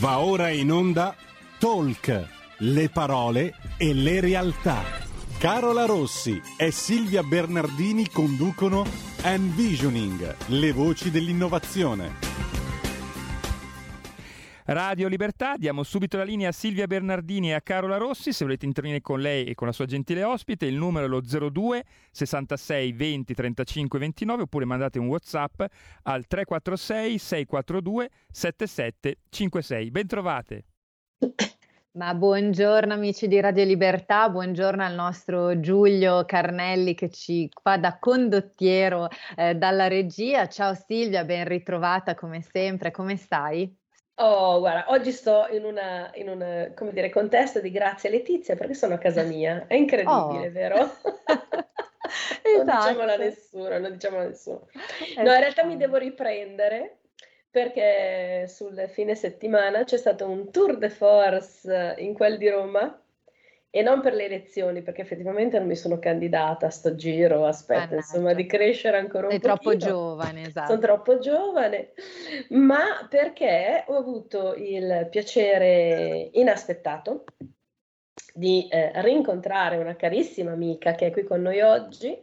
Va ora in onda Talk, le parole e le realtà. Carola Rossi e Silvia Bernardini conducono Envisioning, le voci dell'innovazione. Radio Libertà, diamo subito la linea a Silvia Bernardini e a Carola Rossi, se volete intervenire con lei e con la sua gentile ospite, il numero è lo 02 66 20 35 29 oppure mandate un Whatsapp al 346 642 7756. Bentrovate. Ma buongiorno amici di Radio Libertà, buongiorno al nostro Giulio Carnelli che ci fa da condottiero eh, dalla regia. Ciao Silvia, ben ritrovata come sempre, come stai? Oh, guarda, oggi sto in una, in un, come dire, contesto di grazie Letizia perché sono a casa mia. È incredibile, oh. vero? non diciamolo a esatto. nessuno, non diciamolo a nessuno. No, in realtà mi devo riprendere perché sul fine settimana c'è stato un tour de force in quel di Roma e non per le elezioni, perché effettivamente non mi sono candidata a sto giro, aspetta Mannaggia. insomma di crescere ancora un po'. Sei troppo giovane, esatto. Sono troppo giovane, ma perché ho avuto il piacere inaspettato di eh, rincontrare una carissima amica che è qui con noi oggi,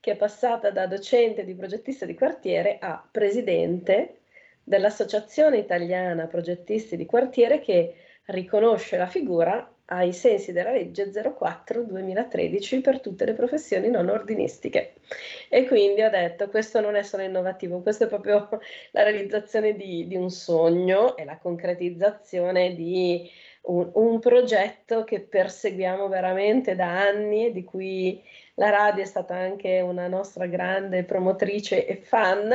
che è passata da docente di progettista di quartiere a presidente dell'Associazione Italiana Progettisti di Quartiere che riconosce la figura ai sensi della legge 04-2013 per tutte le professioni non ordinistiche. E quindi ho detto, questo non è solo innovativo, questo è proprio la realizzazione di, di un sogno e la concretizzazione di un, un, progetto che perseguiamo veramente da anni e di cui la radio è stata anche una nostra grande promotrice e fan.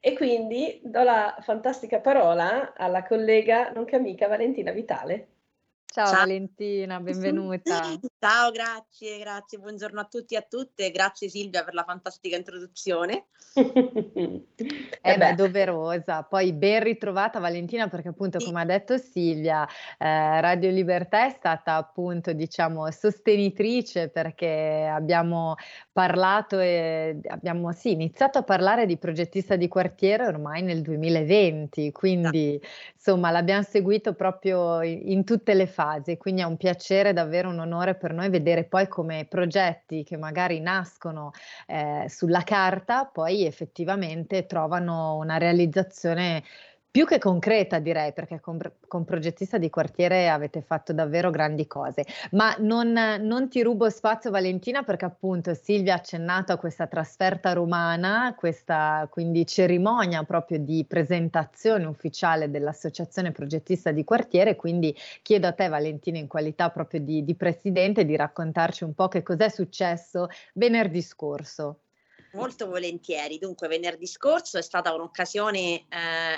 E quindi do la fantastica parola alla collega, nonché amica Valentina Vitale. Ciao, Ciao, Valentina, benvenuta. Ciao, grazie, grazie, buongiorno a tutti e a tutte, grazie Silvia per la fantastica introduzione. eh beh, doverosa, poi ben ritrovata Valentina perché appunto sì. come ha detto Silvia, eh, Radio Libertà è stata appunto diciamo sostenitrice perché abbiamo parlato e abbiamo sì, iniziato a parlare di progettista di quartiere ormai nel 2020, quindi insomma l'abbiamo seguito proprio in, in tutte le fasi, quindi è un piacere, davvero un onore per noi vedere poi come progetti che magari nascono eh, sulla carta poi effettivamente trovano una realizzazione più che concreta direi, perché con, con, progettista di quartiere avete fatto davvero grandi cose. Ma non, non, ti rubo spazio Valentina perché appunto Silvia ha accennato a questa trasferta romana, questa quindi cerimonia proprio di presentazione ufficiale dell'Associazione Progettista di Quartiere, quindi chiedo a te Valentina in qualità proprio di, di presidente di raccontarci un po' che cos'è successo venerdì scorso. Molto volentieri. Dunque, venerdì scorso è stata un'occasione eh,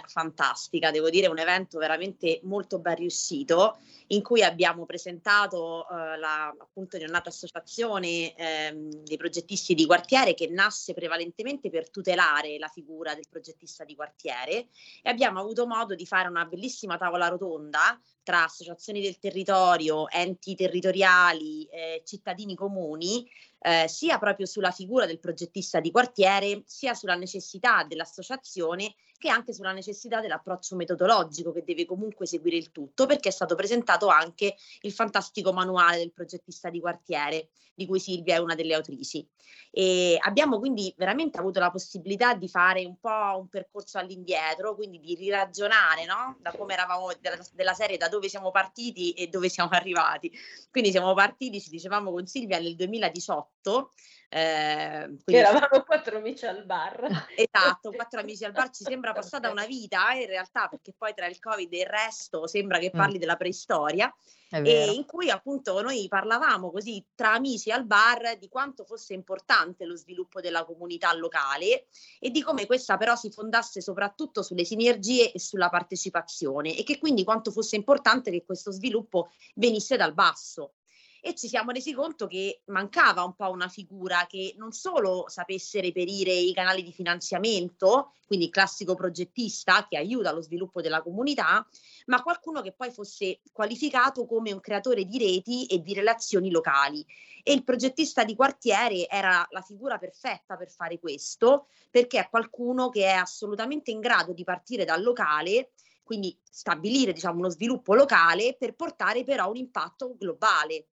fantastica, devo dire, un evento veramente molto ben riuscito in cui abbiamo presentato eh, la appunto neonata associazione eh, dei progettisti di quartiere che nasce prevalentemente per tutelare la figura del progettista di quartiere e abbiamo avuto modo di fare una bellissima tavola rotonda tra associazioni del territorio, enti territoriali, eh, cittadini comuni, eh, sia proprio sulla figura del progettista di quartiere, sia sulla necessità dell'associazione che anche sulla necessità dell'approccio metodologico che deve comunque seguire il tutto, perché è stato presentato anche il fantastico manuale del progettista di quartiere, di cui Silvia è una delle autrici. E abbiamo quindi veramente avuto la possibilità di fare un po' un percorso all'indietro, quindi di riragionare no? da come eravamo della, della serie, da dove siamo partiti e dove siamo arrivati. Quindi siamo partiti, ci dicevamo con Silvia, nel 2018 eh, Eravamo quattro amici al bar. Esatto, quattro amici al bar ci sembra passata una vita eh, in realtà perché poi tra il Covid e il resto sembra che parli mm. della preistoria e in cui appunto noi parlavamo così tra amici al bar di quanto fosse importante lo sviluppo della comunità locale e di come questa però si fondasse soprattutto sulle sinergie e sulla partecipazione e che quindi quanto fosse importante che questo sviluppo venisse dal basso e ci siamo resi conto che mancava un po' una figura che non solo sapesse reperire i canali di finanziamento, quindi il classico progettista che aiuta lo sviluppo della comunità, ma qualcuno che poi fosse qualificato come un creatore di reti e di relazioni locali. E il progettista di quartiere era la figura perfetta per fare questo, perché è qualcuno che è assolutamente in grado di partire dal locale quindi stabilire diciamo, uno sviluppo locale per portare però un impatto globale.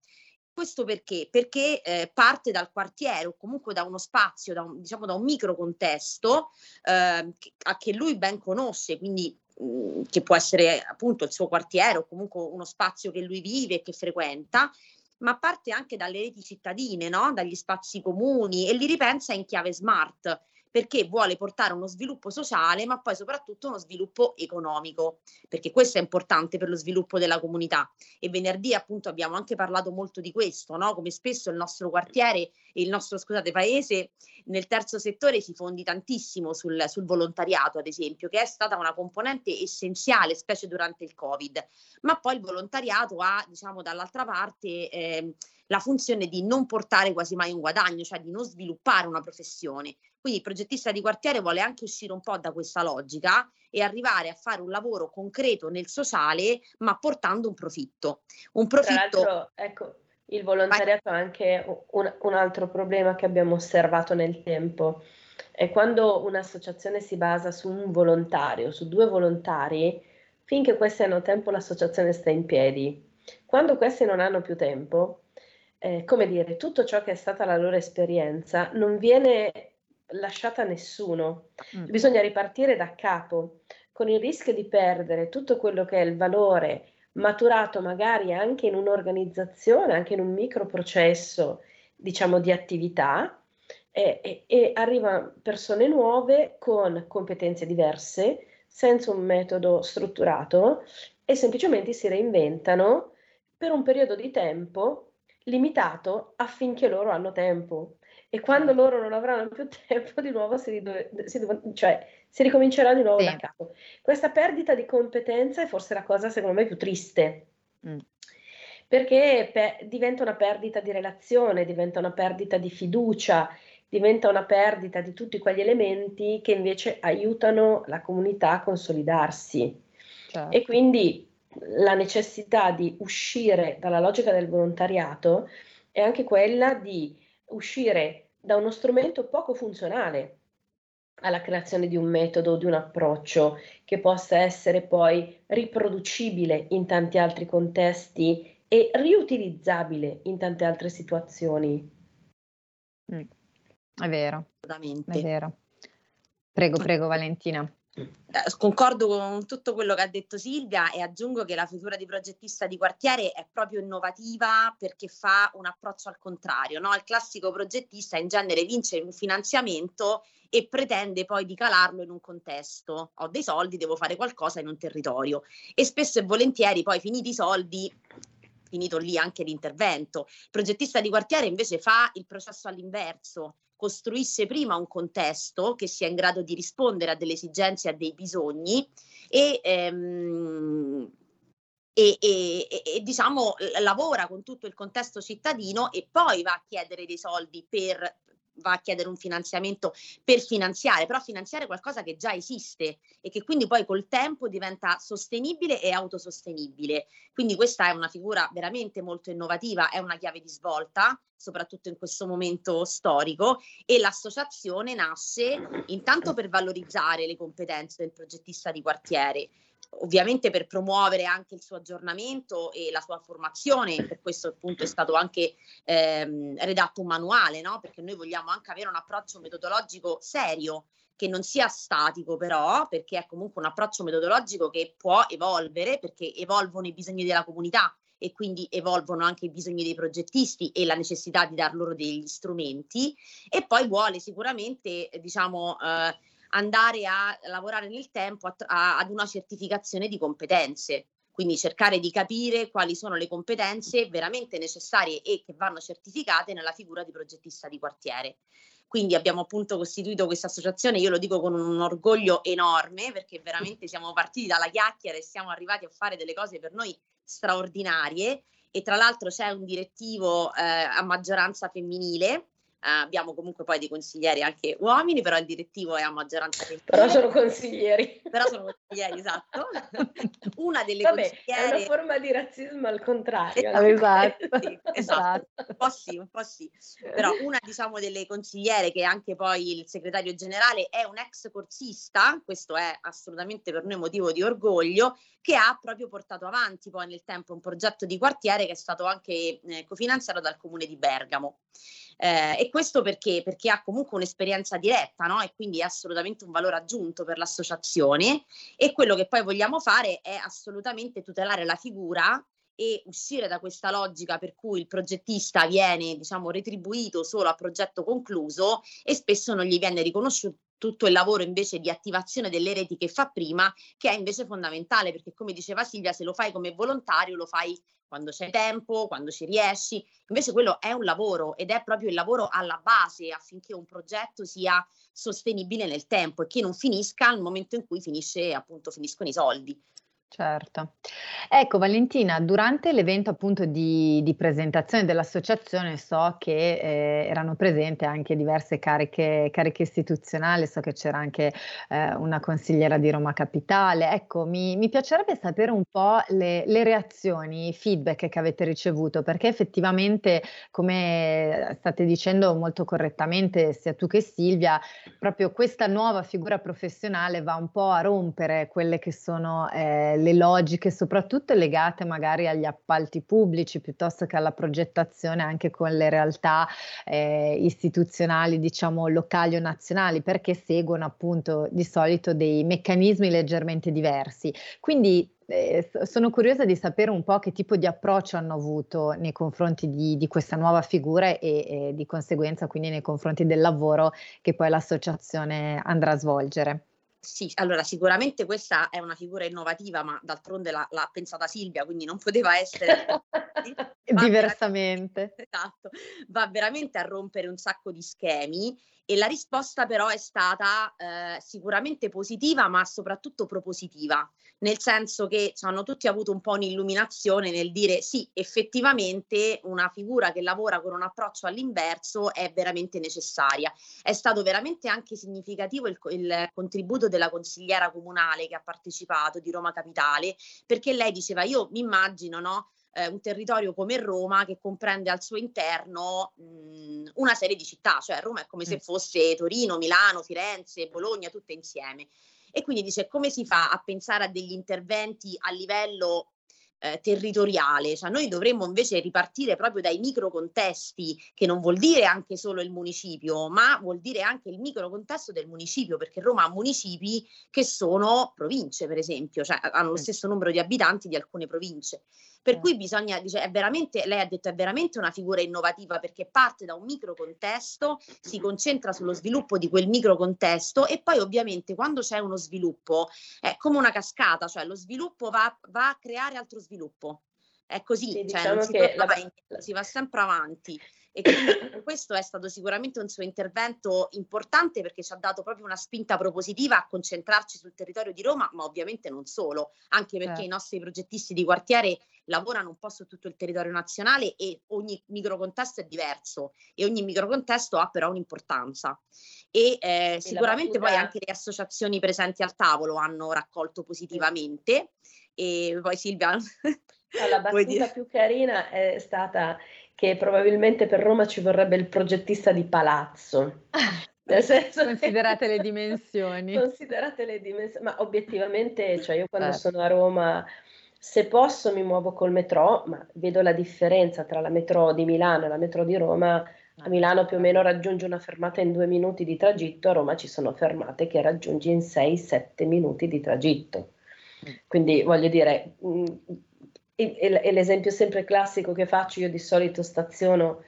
Questo perché? Perché eh, parte dal quartiere o comunque da uno spazio, da un, diciamo da un micro contesto eh, che, lui ben conosce, quindi mh, mm, che può essere appunto il suo quartiere o comunque uno spazio che lui vive e che frequenta, ma parte anche dalle reti cittadine, no? dagli spazi comuni e li ripensa in chiave smart perché vuole portare uno sviluppo sociale, ma poi soprattutto uno sviluppo economico, perché questo è importante per lo sviluppo della comunità. E venerdì appunto abbiamo anche parlato molto di questo, no? come spesso il nostro quartiere il nostro scusate, paese nel terzo settore si fondi tantissimo sul, sul volontariato, ad esempio, che è stata una componente essenziale, specie durante il Covid, ma poi il volontariato ha, diciamo, dall'altra parte... Eh, la funzione di non portare quasi mai un guadagno, cioè di non sviluppare una professione. Quindi il progettista di quartiere vuole anche uscire un po' da questa logica e arrivare a fare un lavoro concreto nel sociale, ma portando un profitto. Un profitto. ecco, il volontariato è anche un, un altro problema che abbiamo osservato nel tempo. È quando un'associazione si basa su un volontario, su due volontari, finché questi hanno tempo l'associazione sta in piedi. Quando questi non hanno più tempo, eh, come dire, tutto ciò che è stata la loro esperienza non viene lasciata a nessuno. Mm. Bisogna ripartire da capo, con il rischio di perdere tutto quello che è il valore maturato magari anche in un'organizzazione, anche in un microprocesso, diciamo, di attività, e, e, e arrivano persone nuove con competenze diverse, senza un metodo strutturato e semplicemente si reinventano per un periodo di tempo limitato affinché loro hanno tempo e quando loro non avranno più tempo di nuovo si, ridove, si, cioè, si ricomincerà di nuovo sì. da capo. Questa perdita di competenza è forse la cosa secondo me più triste. Mm. Perché pe- diventa una perdita di relazione, diventa una perdita di fiducia, diventa una perdita di tutti quegli elementi che invece aiutano la comunità a consolidarsi. Certo. E quindi la necessità di uscire dalla logica del volontariato è anche quella di uscire da uno strumento poco funzionale alla creazione di un metodo, di un approccio che possa essere poi riproducibile in tanti altri contesti e riutilizzabile in tante altre situazioni. Mm. È vero, è vero. Prego, prego Valentina. Eh, concordo con tutto quello che ha detto Silvia e aggiungo che la figura di progettista di quartiere è proprio innovativa perché fa un approccio al contrario. No? Il classico progettista in genere vince un finanziamento e pretende poi di calarlo in un contesto. Ho dei soldi, devo fare qualcosa in un territorio e spesso e volentieri poi finiti i soldi finito lì anche l'intervento. Il progettista di quartiere invece fa il processo all'inverso, costruisse prima un contesto che sia in grado di rispondere a delle esigenze, a dei bisogni e, ehm, e, e, e, diciamo lavora con tutto il contesto cittadino e poi va a chiedere dei soldi per va a chiedere un finanziamento per finanziare, però finanziare qualcosa che già esiste e che quindi poi col tempo diventa sostenibile e autosostenibile. Quindi questa è una figura veramente molto innovativa, è una chiave di svolta, soprattutto in questo momento storico e l'associazione nasce intanto per valorizzare le competenze del progettista di quartiere ovviamente per promuovere anche il suo aggiornamento e la sua formazione, per questo appunto è stato anche ehm, redatto un manuale, no? perché noi vogliamo anche avere un approccio metodologico serio, che non sia statico però, perché è comunque un approccio metodologico che può evolvere, perché evolvono i bisogni della comunità e quindi evolvono anche i bisogni dei progettisti e la necessità di dar loro degli strumenti e poi vuole sicuramente diciamo eh, andare a lavorare nel tempo a, a, ad una certificazione di competenze. Quindi cercare di capire quali sono le competenze veramente necessarie e che vanno certificate nella figura di progettista di quartiere. Quindi abbiamo appunto costituito questa associazione, io lo dico con un orgoglio enorme perché veramente siamo partiti dalla chiacchiera e siamo arrivati a fare delle cose per noi straordinarie e tra l'altro c'è un direttivo eh, a maggioranza femminile Uh, abbiamo comunque poi dei consiglieri anche uomini, però il direttivo è a maggioranza femminile. Però sono consiglieri. Però sono consiglieri, esatto. una delle Vabbè, consigliere... è una forma di razzismo al contrario. Esatto. sì, esatto. Un po' sì, un po' sì. Però una diciamo delle consigliere che è anche poi il segretario generale è un ex corsista, questo è assolutamente per noi motivo di orgoglio, che ha proprio portato avanti poi nel tempo un progetto di quartiere che è stato anche eh, cofinanziato dal comune di Bergamo. Eh, e questo perché? Perché ha comunque un'esperienza diretta no? e quindi è assolutamente un valore aggiunto per l'associazione e quello che poi vogliamo fare è assolutamente tutelare la figura e uscire da questa logica per cui il progettista viene diciamo retribuito solo a progetto concluso e spesso non gli viene riconosciuto tutto il lavoro invece di attivazione delle reti che fa prima, che è invece fondamentale, perché come diceva Silvia, se lo fai come volontario, lo fai quando c'è tempo, quando ci riesci. Invece quello è un lavoro ed è proprio il lavoro alla base affinché un progetto sia sostenibile nel tempo e che non finisca al momento in cui finisce, appunto, finiscono i soldi. Certo. Ecco Valentina, durante l'evento appunto di, di presentazione dell'associazione so che eh, erano presenti anche diverse cariche, cariche, istituzionali, so che c'era anche eh, una consigliera di Roma Capitale. Ecco, mi, mi piacerebbe sapere un po' le, le, reazioni, i feedback che avete ricevuto, perché effettivamente, come state dicendo molto correttamente sia tu che Silvia, proprio questa nuova figura professionale va un po' a rompere quelle che sono... Le logiche soprattutto legate magari agli appalti pubblici piuttosto che alla progettazione anche con le realtà eh, istituzionali diciamo locali o nazionali perché seguono appunto di solito dei meccanismi leggermente diversi. Quindi eh, sono curiosa di sapere un po' che tipo di approccio hanno avuto nei confronti di, di questa nuova figura e, e, di conseguenza quindi nei confronti del lavoro che poi l'associazione andrà a svolgere. Sì, allora sicuramente questa è una figura innovativa, ma d'altronde l'ha, l'ha pensata Silvia, quindi non poteva essere diversamente. Esatto, va veramente a rompere un sacco di schemi e la risposta però è stata eh, sicuramente positiva, ma soprattutto propositiva, nel senso che ci hanno tutti avuto un po' un'illuminazione nel dire sì, effettivamente una figura che lavora con un approccio all'inverso è veramente necessaria. È stato veramente anche significativo il, il contributo della consigliera comunale che ha partecipato di Roma Capitale, perché lei diceva io mi immagino, no? eh, un territorio come Roma che comprende al suo interno mh, una serie di città, cioè Roma è come mm. se fosse Torino, Milano, Firenze, Bologna, tutte insieme. E quindi dice come si fa a pensare a degli interventi a livello eh, territoriale, cioè noi dovremmo invece ripartire proprio dai microcontesti, che non vuol dire anche solo il municipio, ma vuol dire anche il microcontesto del municipio, perché Roma ha municipi che sono province, per esempio, cioè hanno lo stesso numero di abitanti di alcune province. Per cui bisogna, dice, è veramente, lei ha detto, è veramente una figura innovativa perché parte da un microcontesto, si concentra sullo sviluppo di quel microcontesto e poi ovviamente quando c'è uno sviluppo è come una cascata, cioè lo sviluppo va, va a creare altro sviluppo. È così, sì, cioè diciamo si, la... indietro, si va sempre avanti. E quindi questo è stato sicuramente un suo intervento importante perché ci ha dato proprio una spinta propositiva a concentrarci sul territorio di Roma, ma ovviamente non solo, anche perché certo. i nostri progettisti di quartiere lavorano un po' su tutto il territorio nazionale e ogni microcontesto è diverso e ogni microcontesto ha però un'importanza. E eh, sicuramente poi anche le associazioni presenti al tavolo hanno raccolto positivamente. E poi Silvia. La battuta più carina è stata che probabilmente per Roma ci vorrebbe il progettista di palazzo. Nel senso considerate le dimensioni. Considerate le dimensioni, ma obiettivamente, cioè io quando eh. sono a Roma se posso mi muovo col metro, ma vedo la differenza tra la metro di Milano e la metro di Roma. A Milano più o meno raggiungi una fermata in due minuti di tragitto, a Roma ci sono fermate che raggiungi in 6-7 minuti di tragitto. Mm. Quindi voglio dire, mm, e, l'esempio sempre classico che faccio, io di solito staziono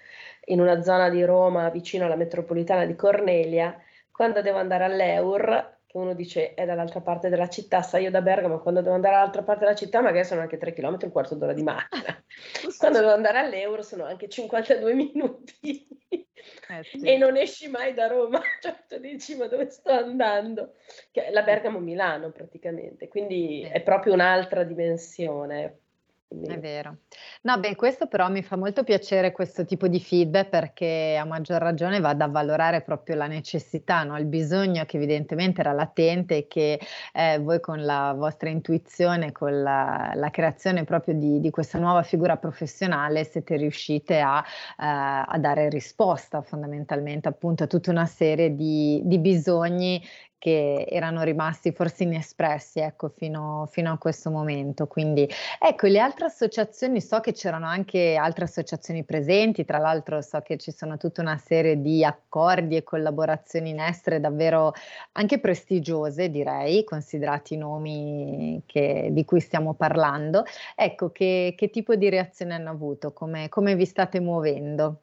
in una zona di Roma vicino alla metropolitana di Cornelia, quando devo andare all'Eur che uno dice è dall'altra parte della città, sai io da Bergamo, quando devo andare dall'altra parte della città magari sono anche 3 km, un quarto d'ora di macchina. quando devo andare all'Euro sono anche 52 minuti eh sì. e non esci mai da Roma, cioè tu dici ma dove sto andando? Che è la Bergamo-Milano praticamente, quindi è proprio un'altra dimensione. Quindi... È vero. No, beh, questo però mi fa molto piacere questo tipo di feedback perché a maggior ragione va ad avvalorare proprio la necessità, no? il bisogno che evidentemente era latente e che eh, voi con la vostra intuizione, con la, la creazione proprio di, di, questa nuova figura professionale siete riuscite a, eh, a, dare risposta fondamentalmente appunto a tutta una serie di, di bisogni che erano rimasti forse inespressi ecco, fino, fino, a questo momento. Quindi ecco, le altre associazioni, so che c'erano anche altre associazioni presenti, tra l'altro so che ci sono tutta una serie di accordi e collaborazioni in essere davvero anche prestigiose, direi, considerati i nomi che, di cui stiamo parlando. Ecco, che, che tipo di reazione hanno avuto? Come, come vi state muovendo?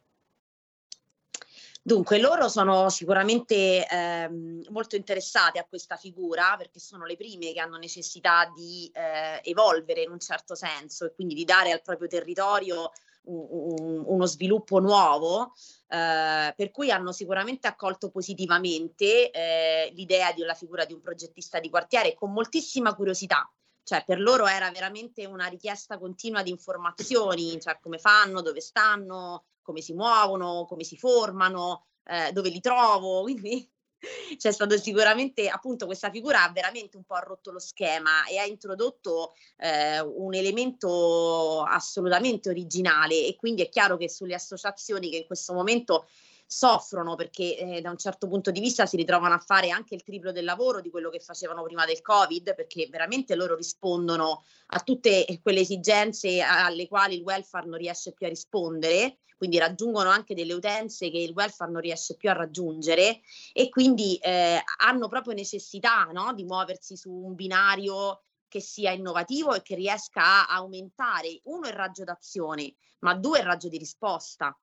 Dunque, loro sono sicuramente ehm, molto interessate a questa figura perché sono le prime che hanno necessità di eh, evolvere in un certo senso e quindi di dare al proprio territorio un, un, uno sviluppo nuovo, eh, per cui hanno sicuramente accolto positivamente eh, l'idea della figura di un progettista di quartiere con moltissima curiosità cioè per loro era veramente una richiesta continua di informazioni, cioè come fanno, dove stanno, come si muovono, come si formano, eh, dove li trovo, quindi c'è stato sicuramente appunto questa figura ha veramente un po' rotto lo schema e ha introdotto eh, un elemento assolutamente originale e quindi è chiaro che sulle associazioni che in questo momento soffrono perché eh, da un certo punto di vista si ritrovano a fare anche il triplo del lavoro di quello che facevano prima del Covid, perché veramente loro rispondono a tutte quelle esigenze alle quali il welfare non riesce più a rispondere, quindi raggiungono anche delle utenze che il welfare non riesce più a raggiungere e quindi eh, hanno proprio necessità no, di muoversi su un binario che sia innovativo e che riesca a aumentare uno il raggio d'azione, ma due il raggio di risposta.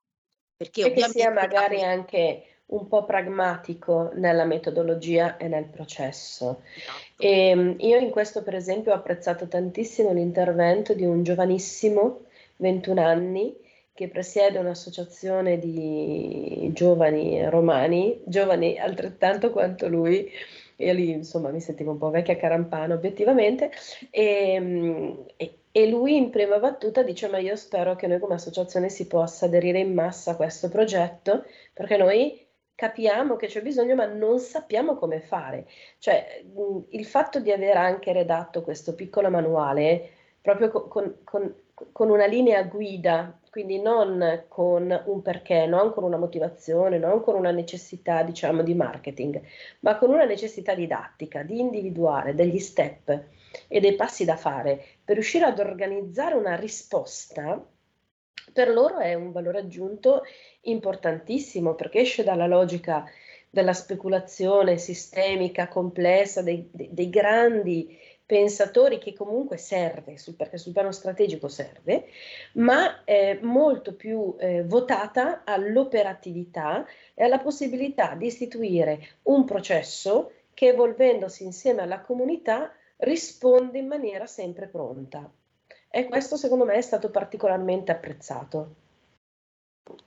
Perché e che sia magari anche un po' pragmatico nella metodologia e nel processo. Esatto. E ehm, io in questo, per esempio, ho apprezzato tantissimo l'intervento di un giovanissimo, 21 anni, che presiede un'associazione di giovani romani, giovani altrettanto quanto lui, io lì insomma mi sentivo un po' vecchia carampana obiettivamente, e, ehm, e, e lui in prima battuta dice ma io spero che noi come associazione si possa aderire in massa a questo progetto perché noi capiamo che c'è bisogno ma non sappiamo come fare. Cioè il fatto di aver anche redatto questo piccolo manuale proprio con, con, con una linea guida, quindi non con un perché, non con una motivazione, non con una necessità diciamo di marketing, ma con una necessità didattica, di individuare degli step e dei passi da fare per riuscire ad organizzare una risposta, per loro è un valore aggiunto importantissimo perché esce dalla logica della speculazione sistemica complessa, dei, dei grandi pensatori che comunque serve, sul, perché sul piano strategico serve, ma è molto più eh, votata all'operatività e alla possibilità di istituire un processo che evolvendosi insieme alla comunità risponde in maniera sempre pronta. E questo secondo me è stato particolarmente apprezzato.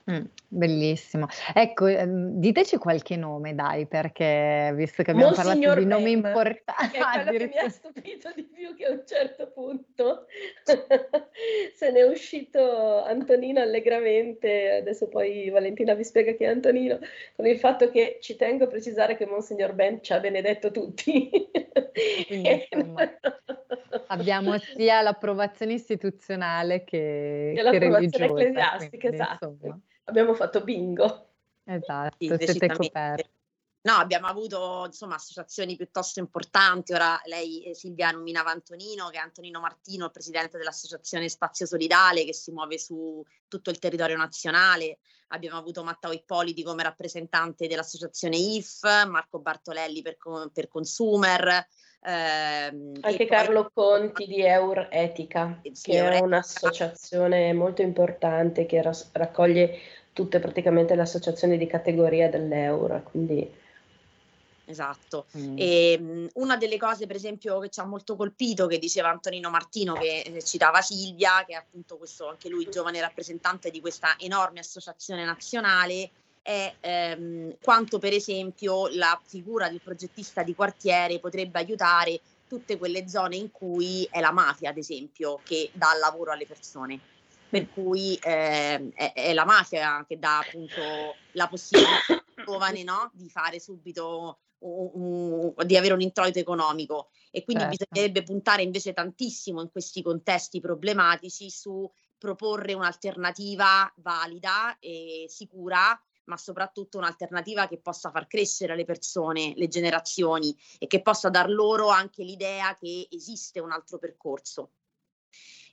Mm, bellissimo. Ecco, ehm, diteci qualche nome, dai, perché visto che abbiamo Monsignor parlato di nomi importanti, che è quello che mi ha stupito di più che a un certo punto se ne è uscito Antonino allegramente, adesso poi Valentina vi spiega chi è Antonino, con il fatto che ci tengo a precisare che Monsignor Ben ci ha benedetto tutti. Quindi, insomma, abbiamo sia l'approvazione istituzionale che, che, che religiosa. ecclesiastica, quindi, esatto. Abbiamo fatto bingo. Esatto, sì, siete coperti. No, abbiamo avuto insomma associazioni piuttosto importanti. Ora lei, eh, Silvia, nominava Antonino, che è Antonino Martino, il presidente dell'associazione Spazio Solidale, che si muove su tutto il territorio nazionale. Abbiamo avuto Matteo Ippoliti come rappresentante dell'associazione IF, Marco Bartolelli per, per Consumer. Ehm, Anche Carlo poi... Conti di Eur Etica, sì, che è un'associazione molto importante che raccoglie tutte praticamente le associazioni di categoria dell'Euro. Quindi Esatto. Mm. E, um, una delle cose, per esempio, che ci ha molto colpito, che diceva Antonino Martino, che eh, citava Silvia, che è appunto questo, anche lui giovane rappresentante di questa enorme associazione nazionale, è ehm, quanto per esempio la figura del progettista di quartiere potrebbe aiutare tutte quelle zone in cui è la mafia, ad esempio, che dà lavoro alle persone. Per cui eh, è, è, la mafia che dà appunto la possibilità ai giovani no? di fare subito di avere un introito economico e quindi certo. bisognerebbe puntare invece tantissimo in questi contesti problematici su proporre un'alternativa valida e sicura ma soprattutto un'alternativa che possa far crescere le persone, le generazioni e che possa dar loro anche l'idea che esiste un altro percorso.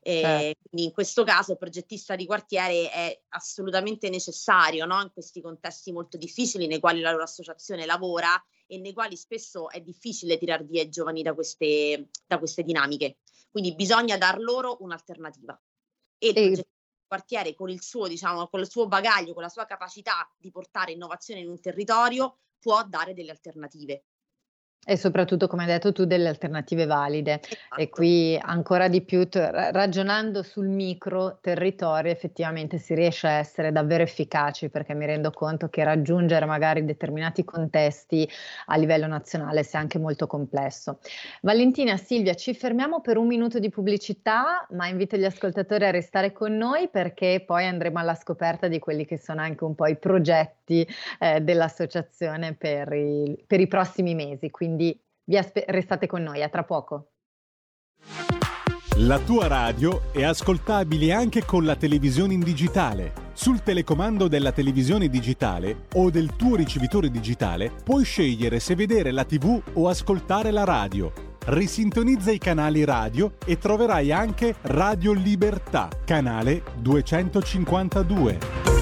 Eh. Quindi in questo caso il progettista di quartiere è assolutamente necessario no? in questi contesti molto difficili nei quali la loro associazione lavora e nei quali spesso è difficile tirar via i giovani da queste, da queste dinamiche. Quindi bisogna dar loro un'alternativa. E il progettista quartiere con il suo, diciamo, con il suo bagaglio, con la sua capacità di portare innovazione in un territorio, può dare delle alternative. E soprattutto, come hai detto tu, delle alternative valide. Esatto. E qui ancora di più, t- ragionando sul micro territorio, effettivamente si riesce a essere davvero efficaci perché mi rendo conto che raggiungere magari determinati contesti a livello nazionale sia anche molto complesso. Valentina, Silvia, ci fermiamo per un minuto di pubblicità, ma invito gli ascoltatori a restare con noi perché poi andremo alla scoperta di quelli che sono anche un po' i progetti eh, dell'associazione per i, per i prossimi mesi. Quindi quindi aspe- restate con noi, a tra poco. La tua radio è ascoltabile anche con la televisione in digitale. Sul telecomando della televisione digitale o del tuo ricevitore digitale puoi scegliere se vedere la TV o ascoltare la radio. Risintonizza i canali radio e troverai anche Radio Libertà, canale 252.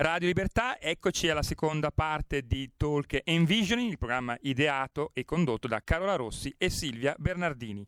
Radio Libertà, eccoci alla seconda parte di Talk Envisioning, il programma ideato e condotto da Carola Rossi e Silvia Bernardini.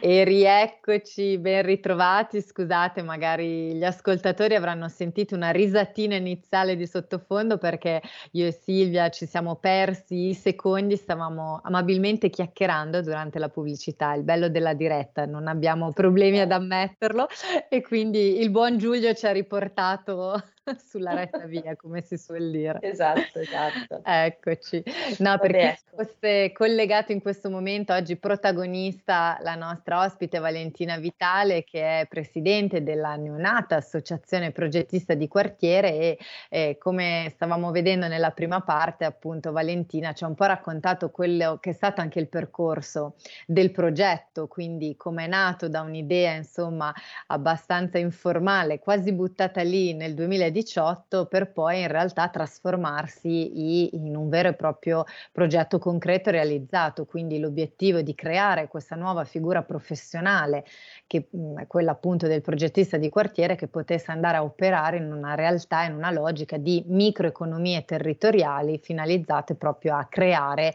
E rieccoci, ben ritrovati. Scusate, magari gli ascoltatori avranno sentito una risatina iniziale di sottofondo perché io e Silvia ci siamo persi i secondi, stavamo amabilmente chiacchierando durante la pubblicità. Il bello della diretta, non abbiamo problemi ad ammetterlo e quindi il buon Giulio ci ha riportato sulla retta via, come si suol dire. Esatto, esatto. Eccoci. No, perché ecco. fosse collegato in questo momento oggi protagonista la nostra ospite Valentina Vitale, che è presidente della neonata Associazione Progettista di Quartiere e eh, come stavamo vedendo nella prima parte, appunto Valentina ci ha un po' raccontato quello che è stato anche il percorso del progetto, quindi come è nato da un'idea, insomma, abbastanza informale, quasi buttata lì nel 2010 2018 per poi in realtà trasformarsi in un vero e proprio progetto concreto realizzato, quindi l'obiettivo di creare questa nuova figura professionale che è quella appunto del progettista di quartiere che potesse andare a operare in una realtà, in una logica di microeconomie territoriali finalizzate proprio a creare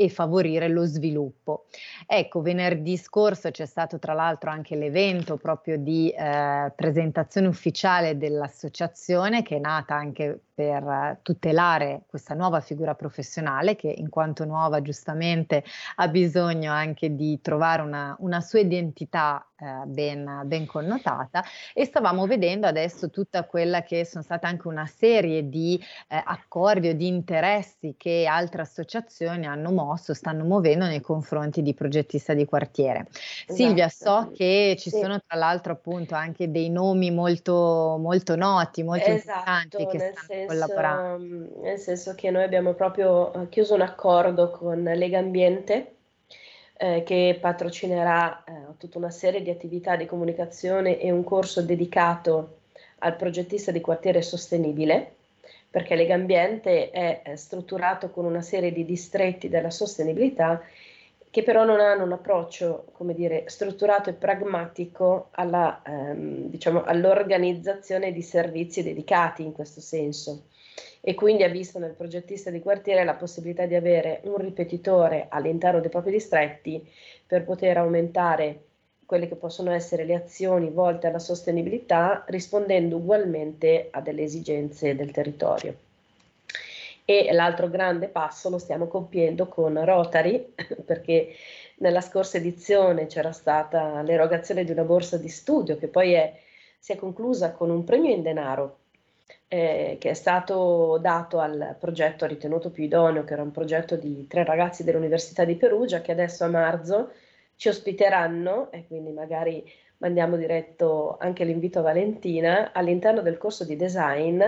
e favorire lo sviluppo. Ecco, venerdì scorso c'è stato tra l'altro anche l'evento proprio di eh, presentazione ufficiale dell'associazione che è nata anche per eh, tutelare questa nuova figura professionale che in quanto nuova giustamente ha bisogno anche di trovare una, una sua identità eh, ben, ben, connotata e stavamo vedendo adesso tutta quella che sono state anche una serie di eh, accordi o di interessi che altre associazioni hanno mosso, stanno muovendo nei confronti di progettista di quartiere. Esatto. Silvia, so che ci sì. sono tra l'altro appunto anche dei nomi molto, molto noti, molto esatto, importanti che stanno senso collaborare. Mm, nel senso che noi abbiamo proprio eh, chiuso un accordo con Lega Ambiente eh, che patrocinerà eh, tutta una serie di attività di comunicazione e un corso dedicato al progettista di quartiere sostenibile, perché Lega Ambiente è, è strutturato con una serie di distretti della sostenibilità che però non hanno un approccio, come dire, strutturato e pragmatico alla, ehm, diciamo, all'organizzazione di servizi dedicati in questo senso. e quindi ha visto nel progettista di quartiere la possibilità di avere un ripetitore all'interno dei propri distretti per poter aumentare quelle che possono essere le azioni volte alla sostenibilità rispondendo ugualmente a delle esigenze del territorio. E l'altro grande passo lo stiamo compiendo con Rotary perché nella scorsa edizione c'era stata l'erogazione di una borsa di studio che poi è, si è conclusa con un premio in denaro eh, che è stato dato al progetto ritenuto più idoneo, che era un progetto di tre ragazzi dell'Università di Perugia, che adesso a marzo ci ospiteranno e quindi magari mandiamo diretto anche l'invito a Valentina all'interno del corso di design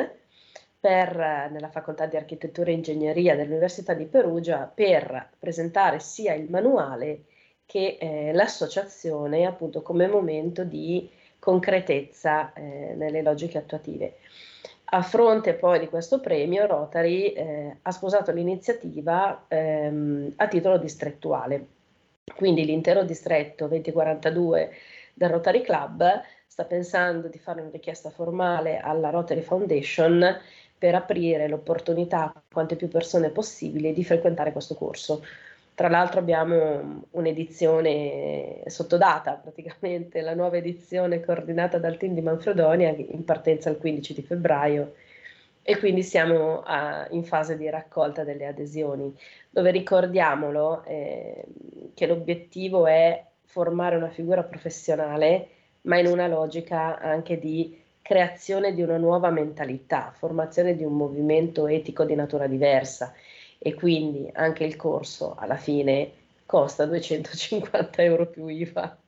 per, nella facoltà di architettura e ingegneria dell'Università di Perugia per presentare sia il manuale che eh, l'associazione appunto come momento di concretezza eh, nelle logiche attuative. A fronte poi di questo premio, Rotary eh, ha sposato l'iniziativa ehm, a titolo distrettuale. Quindi l'intero distretto 2042 del Rotary Club sta pensando di fare una richiesta formale alla Rotary Foundation per aprire l'opportunità a quante più persone possibili di frequentare questo corso. Tra l'altro abbiamo un'edizione sottodata, praticamente la nuova edizione coordinata dal team di Manfredonia in partenza il 15 di febbraio e quindi siamo a, in fase di raccolta delle adesioni, dove ricordiamolo eh, che l'obiettivo è formare una figura professionale, ma in una logica anche di creazione di una nuova mentalità, formazione di un movimento etico di natura diversa e quindi anche il corso alla fine costa 250 euro più IVA.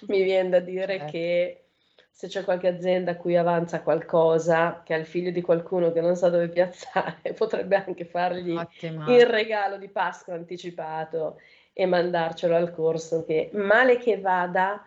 Mi viene da dire eh. che se c'è qualche azienda a cui avanza qualcosa, che ha il figlio di qualcuno che non sa dove piazzare, potrebbe anche fargli Ottima. il regalo di Pasqua anticipato e mandarcelo al corso che male che vada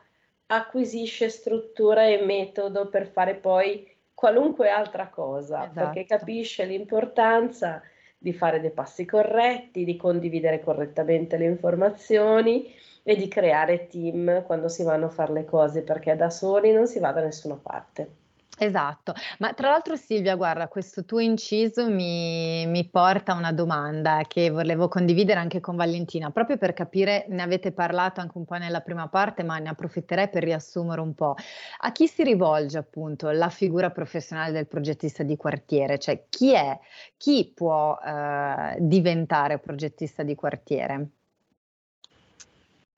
acquisisce struttura e metodo per fare poi qualunque altra cosa, esatto. perché capisce l'importanza di fare dei passi corretti, di condividere correttamente le informazioni e di creare team quando si vanno a fare le cose, perché da soli non si va da nessuna parte. Esatto, ma tra l'altro Silvia, guarda, questo tuo inciso mi, mi, porta a una domanda che volevo condividere anche con Valentina, proprio per capire, ne avete parlato anche un po' nella prima parte, ma ne approfitterei per riassumere un po'. A chi si rivolge appunto la figura professionale del progettista di quartiere? Cioè chi è, chi può eh, diventare progettista di quartiere?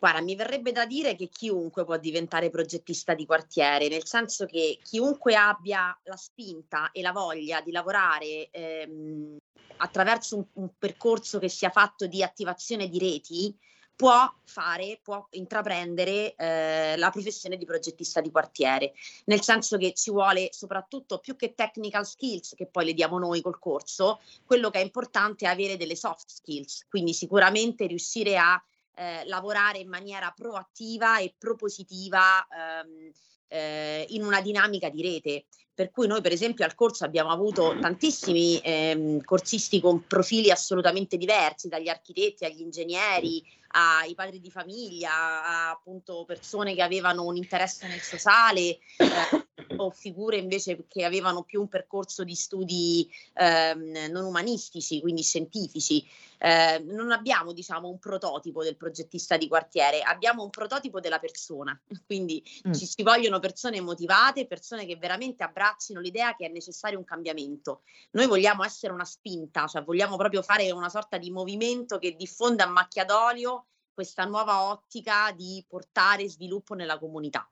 Guarda, mi verrebbe da dire che chiunque può diventare progettista di quartiere, nel senso che chiunque abbia la spinta e la voglia di lavorare ehm, attraverso un, un, percorso che sia fatto di attivazione di reti, può fare, può intraprendere eh, la professione di progettista di quartiere, nel senso che ci vuole soprattutto più che technical skills, che poi le diamo noi col corso, quello che è importante è avere delle soft skills, quindi sicuramente riuscire a eh, lavorare in maniera proattiva e propositiva ehm, eh, in una dinamica di rete. Per cui noi, per esempio, al corso abbiamo avuto tantissimi ehm, corsisti con profili assolutamente diversi, dagli architetti agli ingegneri, ai padri di famiglia, a appunto persone che avevano un interesse nel sociale. Eh, o figure invece che avevano più un percorso di studi ehm, non umanistici, quindi scientifici. Eh, non abbiamo diciamo un prototipo del progettista di quartiere, abbiamo un prototipo della persona, quindi mm. ci, ci vogliono persone motivate, persone che veramente abbraccino l'idea che è necessario un cambiamento. Noi vogliamo essere una spinta, cioè vogliamo proprio fare una sorta di movimento che diffonda a macchia d'olio questa nuova ottica di portare sviluppo nella comunità.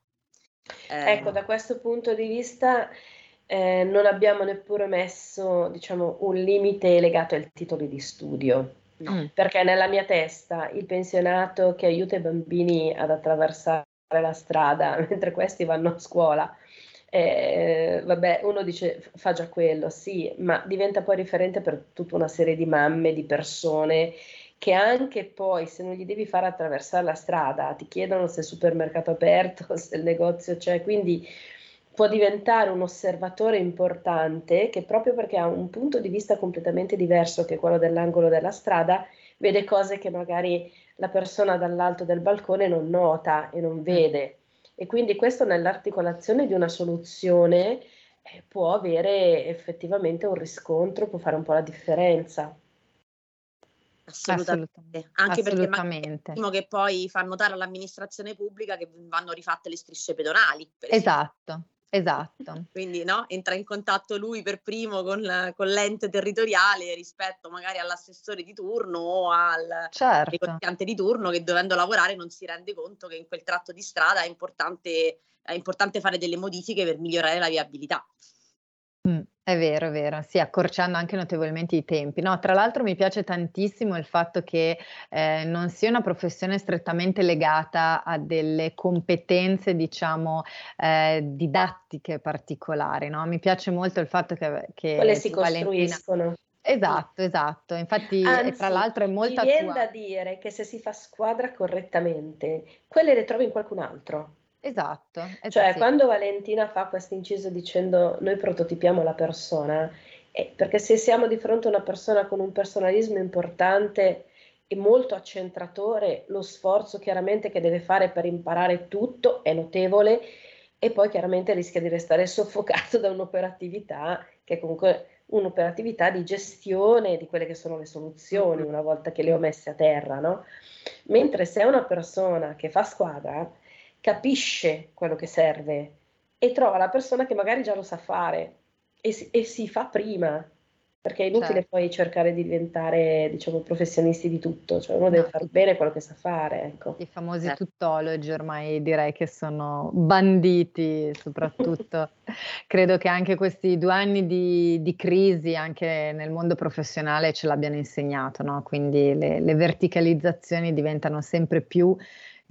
Eh. Ecco, da questo punto di vista eh, non abbiamo neppure messo, diciamo, un limite legato ai titoli di studio. No. Mm. Perché nella mia testa il pensionato che aiuta i bambini ad attraversare la strada mentre questi vanno a scuola, eh, vabbè, uno dice fa già quello, sì, ma diventa poi riferente per tutta una serie di mamme, di persone che anche poi se non gli devi fare attraversare la strada, ti chiedono se il supermercato è aperto, se il negozio c'è, quindi può diventare un osservatore importante che proprio perché ha un punto di vista completamente diverso che quello dell'angolo della strada, vede cose che magari la persona dall'alto del balcone non nota e non vede. E quindi questo nell'articolazione di una soluzione eh, può avere effettivamente un riscontro, può fare un po' la differenza. Assolutamente. Anche Assolutamente. perché che poi fa notare all'amministrazione pubblica che vanno rifatte le strisce pedonali. Esatto. Esatto. Quindi no, entra in contatto lui per primo con, con, l'ente territoriale rispetto magari all'assessore di turno o al certo. negoziante di turno che dovendo lavorare non si rende conto che in quel tratto di strada è importante, è importante fare delle modifiche per migliorare la viabilità. Mm, è vero, è vero, sì, accorciando anche notevolmente i tempi. No, tra l'altro mi piace tantissimo il fatto che eh, non sia una professione strettamente legata a delle competenze, diciamo, eh, didattiche particolari, no? Mi piace molto il fatto che, che quelle si costruiscono. Esatto, esatto. Infatti, Anzi, tra l'altro è molto. Mi viene da dire che se si fa squadra correttamente, quelle le trovi in qualcun altro. Esatto. Cioè, sì. quando Valentina fa questo inciso dicendo noi prototipiamo la persona, è perché se siamo di fronte a una persona con un personalismo importante e molto accentratore, lo sforzo chiaramente che deve fare per imparare tutto è notevole e poi chiaramente rischia di restare soffocato da un'operatività che è comunque un'operatività di gestione di quelle che sono le soluzioni una volta che le ho messe a terra, no? Mentre se è una persona che fa squadra, capisce quello che serve e trova la persona che magari già lo sa fare e si, e si fa prima, perché è inutile certo. poi cercare di diventare, diciamo, professionisti di tutto, cioè uno no, deve fare bene quello che sa fare, ecco. I famosi certo. tuttologi ormai direi che sono banditi, soprattutto credo che anche questi due anni di, di, crisi anche nel mondo professionale ce l'abbiano insegnato, no? Quindi le, le verticalizzazioni diventano sempre più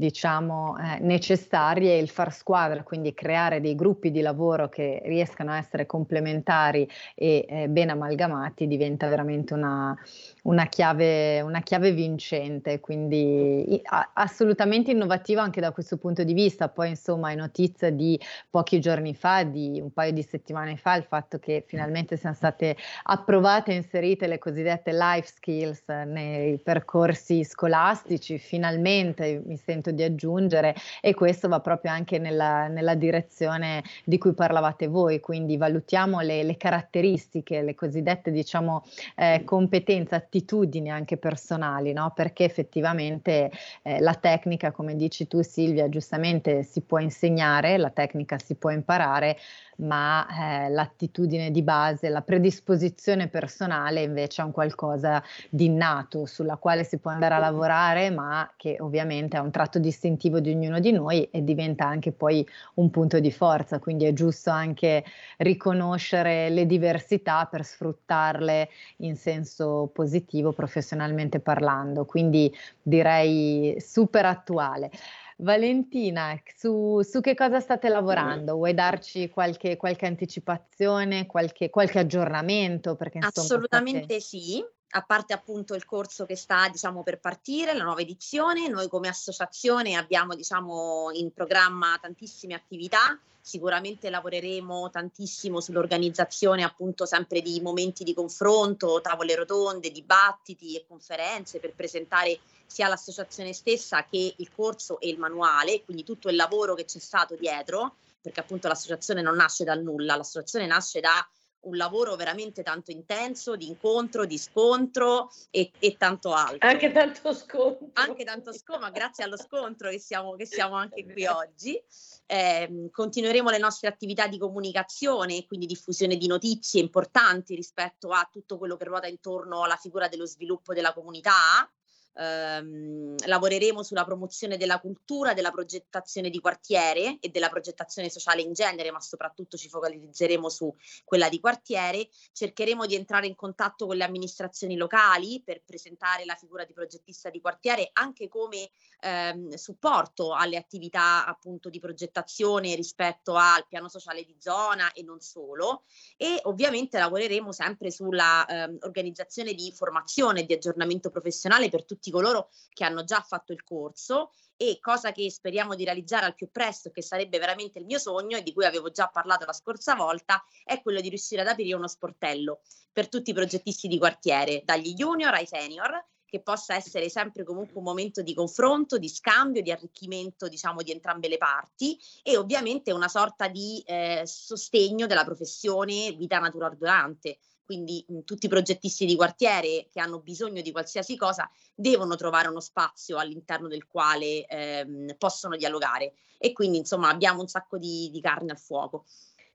diciamo, eh, necessarie il far squadra, quindi creare dei gruppi di lavoro che riescano a essere complementari e eh, ben amalgamati diventa veramente una, una, chiave, una chiave vincente, quindi assolutamente innovativa anche da questo punto di vista. Poi insomma è notizia di pochi giorni fa, di un paio di settimane fa, il fatto che finalmente siano state approvate e inserite le cosiddette life skills nei percorsi scolastici, finalmente mi sento di aggiungere e questo va proprio anche nella, nella direzione di cui parlavate voi, quindi valutiamo le, le caratteristiche, le cosiddette diciamo eh, competenze, attitudini anche personali, no? perché effettivamente eh, la tecnica, come dici tu Silvia, giustamente si può insegnare, la tecnica si può imparare, ma eh, l'attitudine di base, la predisposizione personale invece è un qualcosa di innato sulla quale si può andare a lavorare, ma che ovviamente è un tratto distintivo di ognuno di noi e diventa anche poi un punto di forza, quindi è giusto anche riconoscere le diversità per sfruttarle in senso positivo professionalmente parlando, quindi direi super attuale. Valentina, su, su, che cosa state lavorando? Vuoi darci qualche, qualche anticipazione, qualche, qualche, aggiornamento? Perché, insomma, Assolutamente state... sì, a parte appunto il corso che sta diciamo per partire, la nuova edizione, noi come associazione abbiamo diciamo in programma tantissime attività, sicuramente lavoreremo tantissimo sull'organizzazione appunto sempre di momenti di confronto, tavole rotonde, dibattiti e conferenze per presentare sia l'associazione stessa che il corso e il manuale, quindi tutto il lavoro che c'è stato dietro, perché appunto l'associazione non nasce dal nulla, l'associazione nasce da un lavoro veramente tanto intenso, di incontro, di scontro e, e tanto altro. Anche tanto scontro. Anche tanto scontro, ma grazie allo scontro che siamo, che siamo anche qui oggi. Eh, continueremo le nostre attività di comunicazione e quindi diffusione di notizie importanti rispetto a tutto quello che ruota intorno alla figura dello sviluppo della comunità ehm, lavoreremo sulla promozione della cultura, della progettazione di quartiere e della progettazione sociale in genere, ma soprattutto ci focalizzeremo su quella di quartiere. Cercheremo di entrare in contatto con le amministrazioni locali per presentare la figura di progettista di quartiere anche come ehm, supporto alle attività appunto di progettazione rispetto al piano sociale di zona e non solo. E ovviamente lavoreremo sempre sulla ehm, organizzazione di formazione e di aggiornamento professionale per tutti tutti coloro che hanno già fatto il corso e cosa che speriamo di realizzare al più presto, che sarebbe veramente il mio sogno e di cui avevo già parlato la scorsa volta, è quello di riuscire ad aprire uno sportello per tutti i progettisti di quartiere, dagli junior ai senior, che possa essere sempre comunque un momento di confronto, di scambio, di arricchimento, diciamo, di entrambe le parti e ovviamente una sorta di eh, sostegno della professione vita natura ordinante. Quindi mh, tutti i progettisti di quartiere che hanno bisogno di qualsiasi cosa devono trovare uno spazio all'interno del quale ehm, possono dialogare e quindi insomma abbiamo un sacco di, di carne al fuoco.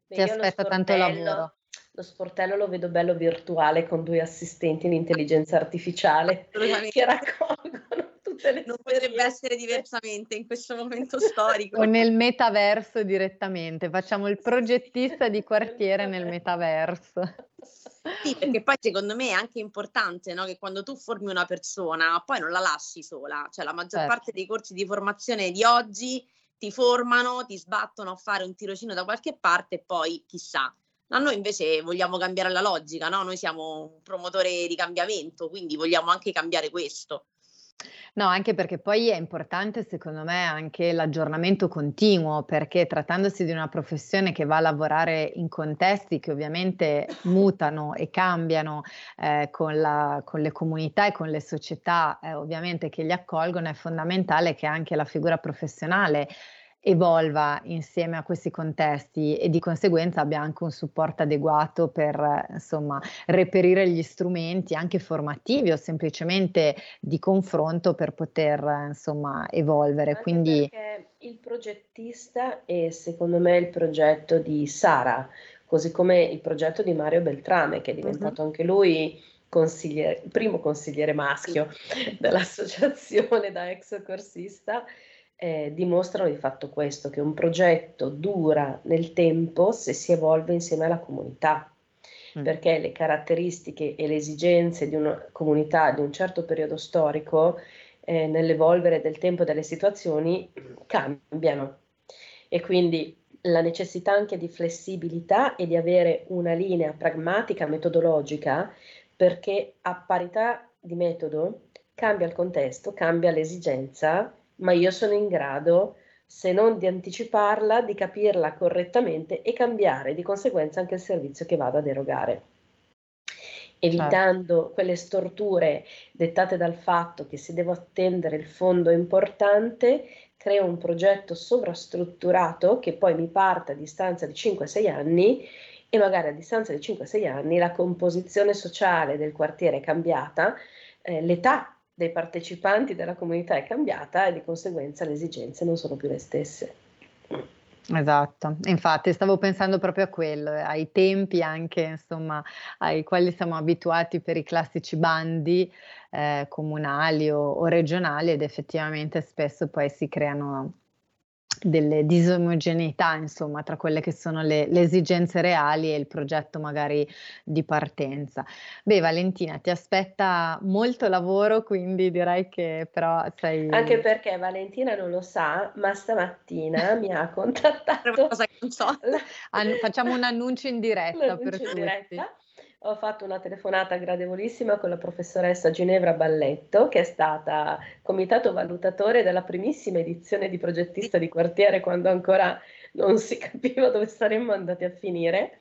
Ti aspetta tanto lavoro lo sportello lo vedo bello virtuale con due assistenti in intelligenza artificiale che raccolgono tutte le Non potrebbe essere diversamente in questo momento storico. O nel metaverso direttamente, facciamo il progettista di quartiere nel metaverso. Sì, perché poi secondo me è anche importante no? che quando tu formi una persona, poi non la lasci sola, cioè la maggior certo. parte dei corsi di formazione di oggi ti formano, ti sbattono a fare un tirocino da qualche parte e poi chissà a noi invece vogliamo cambiare la logica, no? Noi siamo un promotore di cambiamento, quindi vogliamo anche cambiare questo. No, anche perché poi è importante secondo me anche l'aggiornamento continuo, perché trattandosi di una professione che va a lavorare in contesti che ovviamente mutano e cambiano eh, con, la, con, le comunità e con le società eh, ovviamente che li accolgono, è fondamentale che anche la figura professionale evolva insieme a questi contesti e di conseguenza abbia anche un supporto adeguato per insomma reperire gli strumenti anche formativi o semplicemente di confronto per poter insomma evolvere. Anche Quindi il progettista è secondo me il progetto di Sara, così come il progetto di Mario Beltrame che è diventato uh-huh. anche lui consigliere, primo consigliere maschio dell'associazione da ex corsista eh, dimostrano di fatto questo, che un progetto dura nel tempo se si evolve insieme alla comunità, mm. perché le caratteristiche e le esigenze di una comunità di un certo periodo storico eh, nell'evolvere del tempo e delle situazioni cambiano e quindi la necessità anche di flessibilità e di avere una linea pragmatica, metodologica, perché a parità di metodo cambia il contesto, cambia l'esigenza ma io sono in grado, se non di anticiparla, di capirla correttamente e cambiare di conseguenza anche il servizio che vado ad erogare evitando certo. quelle storture dettate dal fatto che si deve attendere il fondo importante, creo un progetto sovrastrutturato che poi mi parte a distanza di 5-6 anni e magari a distanza di 5-6 anni la composizione sociale del quartiere è cambiata, eh, l'età dei partecipanti della comunità è cambiata e di conseguenza le esigenze non sono più le stesse. Esatto, infatti stavo pensando proprio a quello, eh, ai tempi anche insomma ai quali siamo abituati per i classici bandi eh, comunali o, o regionali ed effettivamente spesso poi si creano delle disomogeneità, insomma, tra quelle che sono le, le, esigenze reali e il progetto magari di partenza. Beh, Valentina, ti aspetta molto lavoro, quindi direi che però sei... Anche perché Valentina non lo sa, ma stamattina mi ha contattato... Cosa che non so. Facciamo un annuncio in diretta annuncio per in tutti. Diretta ho fatto una telefonata gradevolissima con la professoressa Ginevra Balletto, che è stata comitato valutatore della primissima edizione di progettista di quartiere, quando ancora non si capiva dove saremmo andati a finire.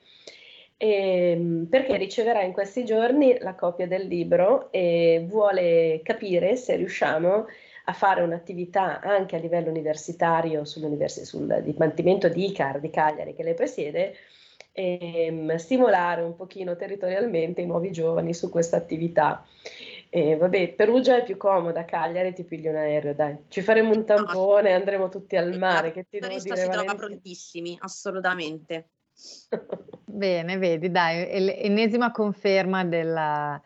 E, ehm, perché riceverà in questi giorni la copia del libro e vuole capire se riusciamo a fare un'attività anche a livello universitario sul Dipartimento di ICAR di Cagliari che lei presiede e ehm, stimolare un pochino territorialmente i nuovi giovani su questa attività. E vabbè, Perugia è più comoda, Cagliari ti pigli un aereo, dai. Ci faremo un tampone, andremo tutti al mare, che ti devo dire, si trova prontissimi, assolutamente. Bene, vedi, dai, ennesima conferma della,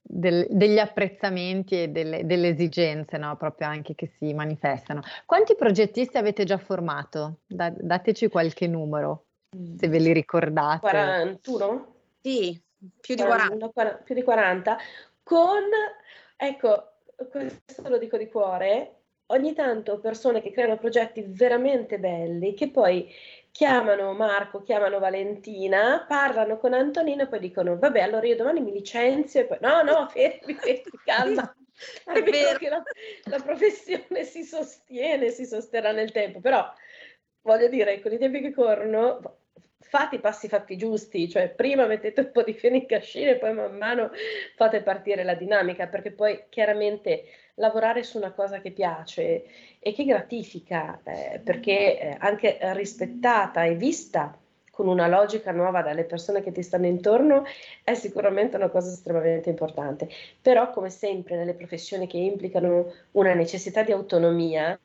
del, degli apprezzamenti e delle, delle esigenze, no? proprio anche che si manifestano. Quanti progettisti avete già formato? Da, dateci qualche numero se ve li ricordate. 41? Sì, più di 40. 40. Più di 40. Con, ecco, questo lo dico di cuore, ogni tanto persone che creano progetti veramente belli, che poi chiamano Marco, chiamano Valentina, parlano con Antonino e poi dicono, vabbè, allora io domani mi licenzio e poi, no, no, fermi, fermi, calma. È vero che la, la professione si sostiene, si sosterrà nel tempo, però voglio dire, con i tempi che corrono, fate i passi fatti giusti, cioè prima mettete un po' di fieno in cascina e poi man mano fate partire la dinamica, perché poi chiaramente lavorare su una cosa che piace e che gratifica, eh, perché eh, anche rispettata e vista con una logica nuova dalle persone che ti stanno intorno è sicuramente una cosa estremamente importante. Però, come sempre, nelle professioni che implicano una necessità di autonomia,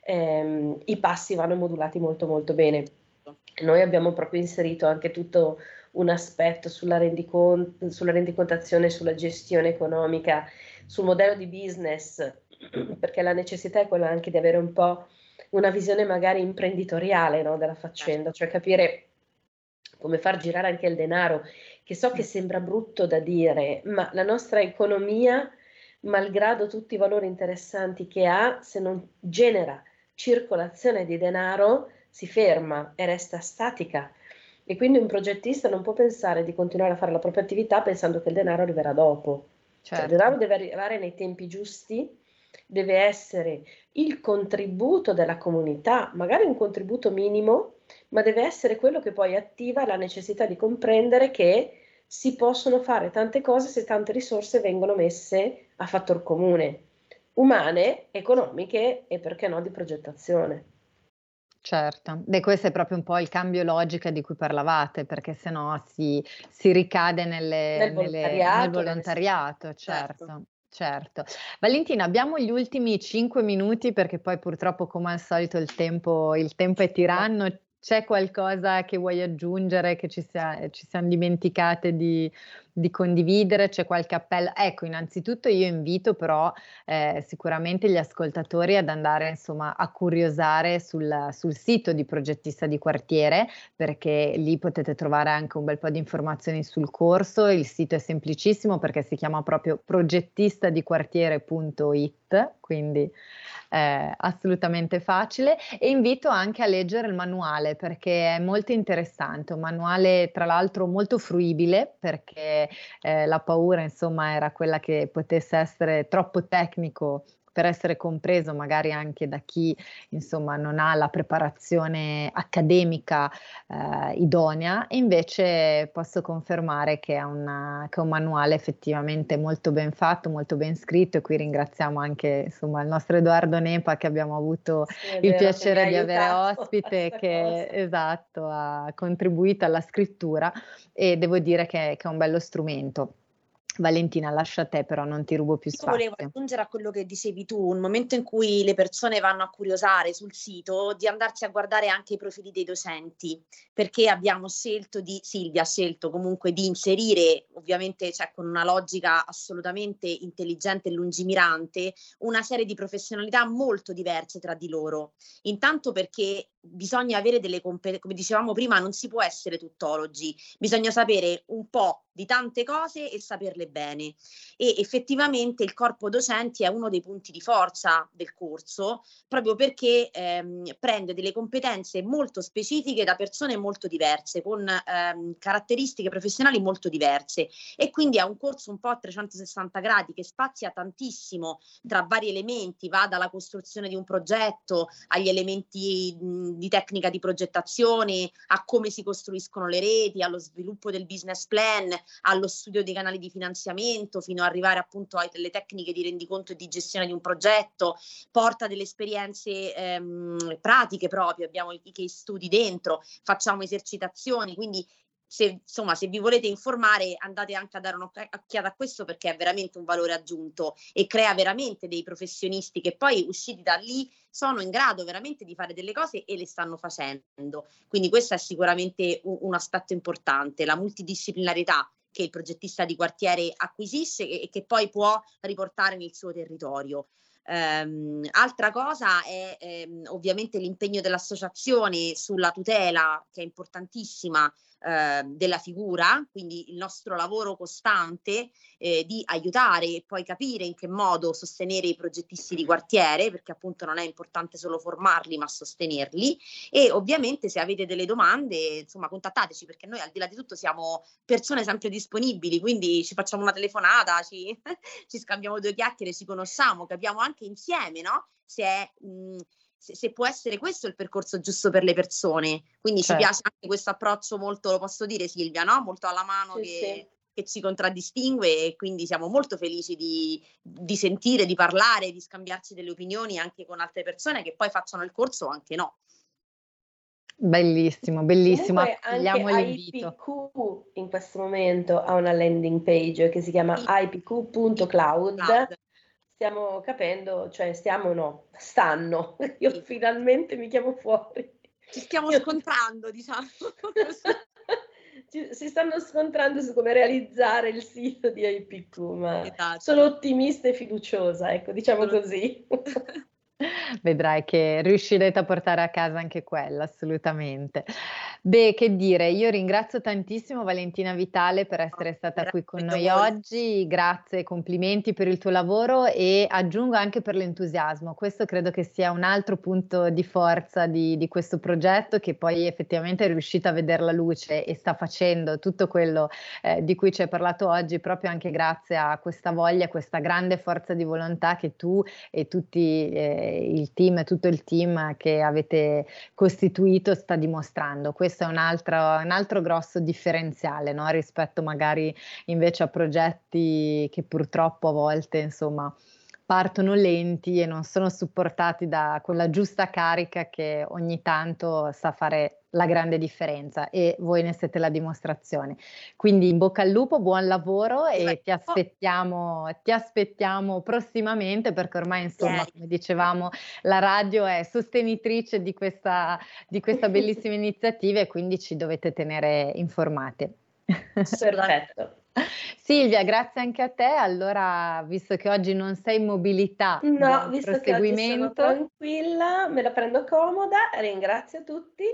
ehm, i passi vanno modulati molto molto bene. Noi abbiamo proprio inserito anche tutto un aspetto sulla, rendicont- sulla rendicontazione, sulla gestione economica, sul modello di business, perché la necessità è quella anche di avere un po' una visione magari imprenditoriale no, della faccenda, cioè capire come far girare anche il denaro, che so che sembra brutto da dire, ma la nostra economia, malgrado tutti i valori interessanti che ha, se non genera circolazione di denaro, si ferma e resta statica. E quindi un progettista non può pensare di continuare a fare la propria attività pensando che il denaro arriverà dopo. Certo. Cioè, il denaro deve arrivare nei tempi giusti, deve essere il contributo della comunità, magari un contributo minimo, ma deve essere quello che poi attiva la necessità di comprendere che si possono fare tante cose se tante risorse vengono messe a fattor comune, umane, economiche e perché no di progettazione. Certo, e questo è proprio un po' il cambio logica di cui parlavate, perché se no si, si ricade nelle, nel volontariato, nel volontariato certo. certo. Certo. Valentina, abbiamo gli ultimi cinque minuti perché poi purtroppo come al solito il tempo, il tempo è tiranno, c'è qualcosa che vuoi aggiungere, che ci, sia, ci siamo dimenticate di, di, condividere? C'è qualche appello? Ecco, innanzitutto io invito però eh, sicuramente gli ascoltatori ad andare insomma a curiosare sul, sul, sito di progettista di quartiere perché lì potete trovare anche un bel po' di informazioni sul corso. Il sito è semplicissimo perché si chiama proprio progettistadiquartiere.it, quindi eh, assolutamente facile e invito anche a leggere il manuale perché è molto interessante, un manuale tra l'altro molto fruibile perché eh, la paura insomma era quella che potesse essere troppo tecnico per essere compreso magari anche da chi insomma non ha la preparazione accademica eh, idonea e invece posso confermare che è, una, che è, un manuale effettivamente molto ben fatto, molto ben scritto e qui ringraziamo anche insomma il nostro Edoardo Nepa che abbiamo avuto sì, il vero, piacere di avere ospite che esatto ha contribuito alla scrittura e devo dire che, che è un bello strumento. Valentina, lascia a te, però non ti rubo più spazio. Io volevo aggiungere a quello che dicevi tu, un momento in cui le persone vanno a curiosare sul sito, di andarsi a guardare anche i profili dei docenti, perché abbiamo scelto di, Silvia ha scelto comunque di inserire, ovviamente cioè, con una logica assolutamente intelligente e lungimirante, una serie di professionalità molto diverse tra di loro. Intanto perché bisogna avere delle competenze, come dicevamo prima, non si può essere tuttologi, bisogna sapere un po' di tante cose e saperle bene. E effettivamente il corpo docenti è uno dei punti di forza del corso, proprio perché ehm, prende delle competenze molto specifiche da persone molto diverse, con ehm, caratteristiche professionali molto diverse. E quindi è un corso un po' a 360 gradi che spazia tantissimo tra vari elementi, va dalla costruzione di un progetto agli elementi mh, di tecnica di progettazione, a come si costruiscono le reti, allo sviluppo del business plan, allo studio dei canali di finanziamento, fino ad arrivare appunto alle tecniche di rendiconto e di gestione di un progetto, porta delle esperienze ehm, pratiche proprio, abbiamo i case studi dentro, facciamo esercitazioni, quindi se, insomma, se vi volete informare andate anche a dare un'occhiata a questo perché è veramente un valore aggiunto e crea veramente dei professionisti che poi usciti da lì sono in grado veramente di fare delle cose e le stanno facendo. Quindi questo è sicuramente un, un aspetto importante, la multidisciplinarità che il progettista di quartiere acquisisce e, e che poi può riportare nel suo territorio. Um, altra cosa è um, ovviamente l'impegno dell'associazione sulla tutela, che è importantissima, eh, della figura, quindi il nostro lavoro costante eh, di aiutare e poi capire in che modo sostenere i progettisti di quartiere, perché appunto non è importante solo formarli ma sostenerli e ovviamente se avete delle domande insomma contattateci perché noi al di là di tutto siamo persone sempre disponibili, quindi ci facciamo una telefonata, ci, ci scambiamo due chiacchiere, ci conosciamo, capiamo anche insieme no? se è... Mh, se, se, può essere questo il percorso giusto per le persone. Quindi certo. ci piace anche questo approccio molto, lo posso dire Silvia, no? molto alla mano sì, che, sì. che, ci contraddistingue e quindi siamo molto felici di, di, sentire, di parlare, di scambiarci delle opinioni anche con altre persone che poi facciano il corso o anche no. Bellissimo, bellissimo. Accogliamo l'invito. IPQ in questo momento ha una landing page che si chiama ipq.cloud stiamo capendo, cioè stiamo no, stanno, io finalmente mi chiamo fuori. Ci stiamo scontrando, diciamo. si stanno scontrando su come realizzare il sito di IPQ, ma esatto. sono ottimista e fiduciosa, ecco, diciamo così. Vedrai che riuscirete a portare a casa anche quella, assolutamente. Beh, che dire, io ringrazio tantissimo Valentina Vitale per essere stata qui con noi oggi, grazie, complimenti per il tuo lavoro e aggiungo anche per l'entusiasmo. Questo credo che sia un altro punto di forza di, di questo progetto che poi effettivamente è riuscita a vedere la luce e sta facendo tutto quello eh, di cui ci hai parlato oggi proprio anche grazie a questa voglia, questa grande forza di volontà che tu e tutti eh, il team, tutto il team che avete costituito sta dimostrando. Questo è un altro, un altro grosso differenziale no? rispetto magari invece a progetti che purtroppo a volte insomma partono lenti e non sono supportati da quella giusta carica che ogni tanto sa fare la grande differenza e voi ne siete la dimostrazione. Quindi in bocca al lupo, buon lavoro e ti aspettiamo, ti aspettiamo prossimamente perché ormai insomma come dicevamo la radio è sostenitrice di questa, di questa bellissima iniziativa e quindi ci dovete tenere informate. Perfetto. Silvia, grazie anche a te. Allora, visto che oggi non sei in mobilità, no, visto che oggi sono tranquilla, me la prendo comoda, ringrazio tutti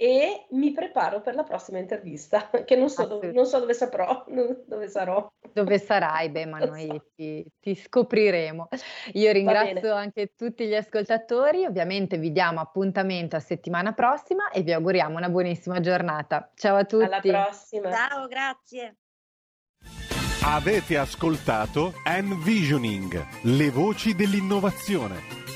e mi preparo per la prossima intervista, che non so, dove, non so dove saprò, dove sarò. Dove sarai? Beh, ma noi ti, ti scopriremo. Io ringrazio anche tutti gli ascoltatori, ovviamente vi diamo appuntamento a settimana prossima e vi auguriamo una buonissima giornata. Ciao a tutti. Alla prossima. Ciao, grazie. Avete ascoltato Envisioning, le voci dell'innovazione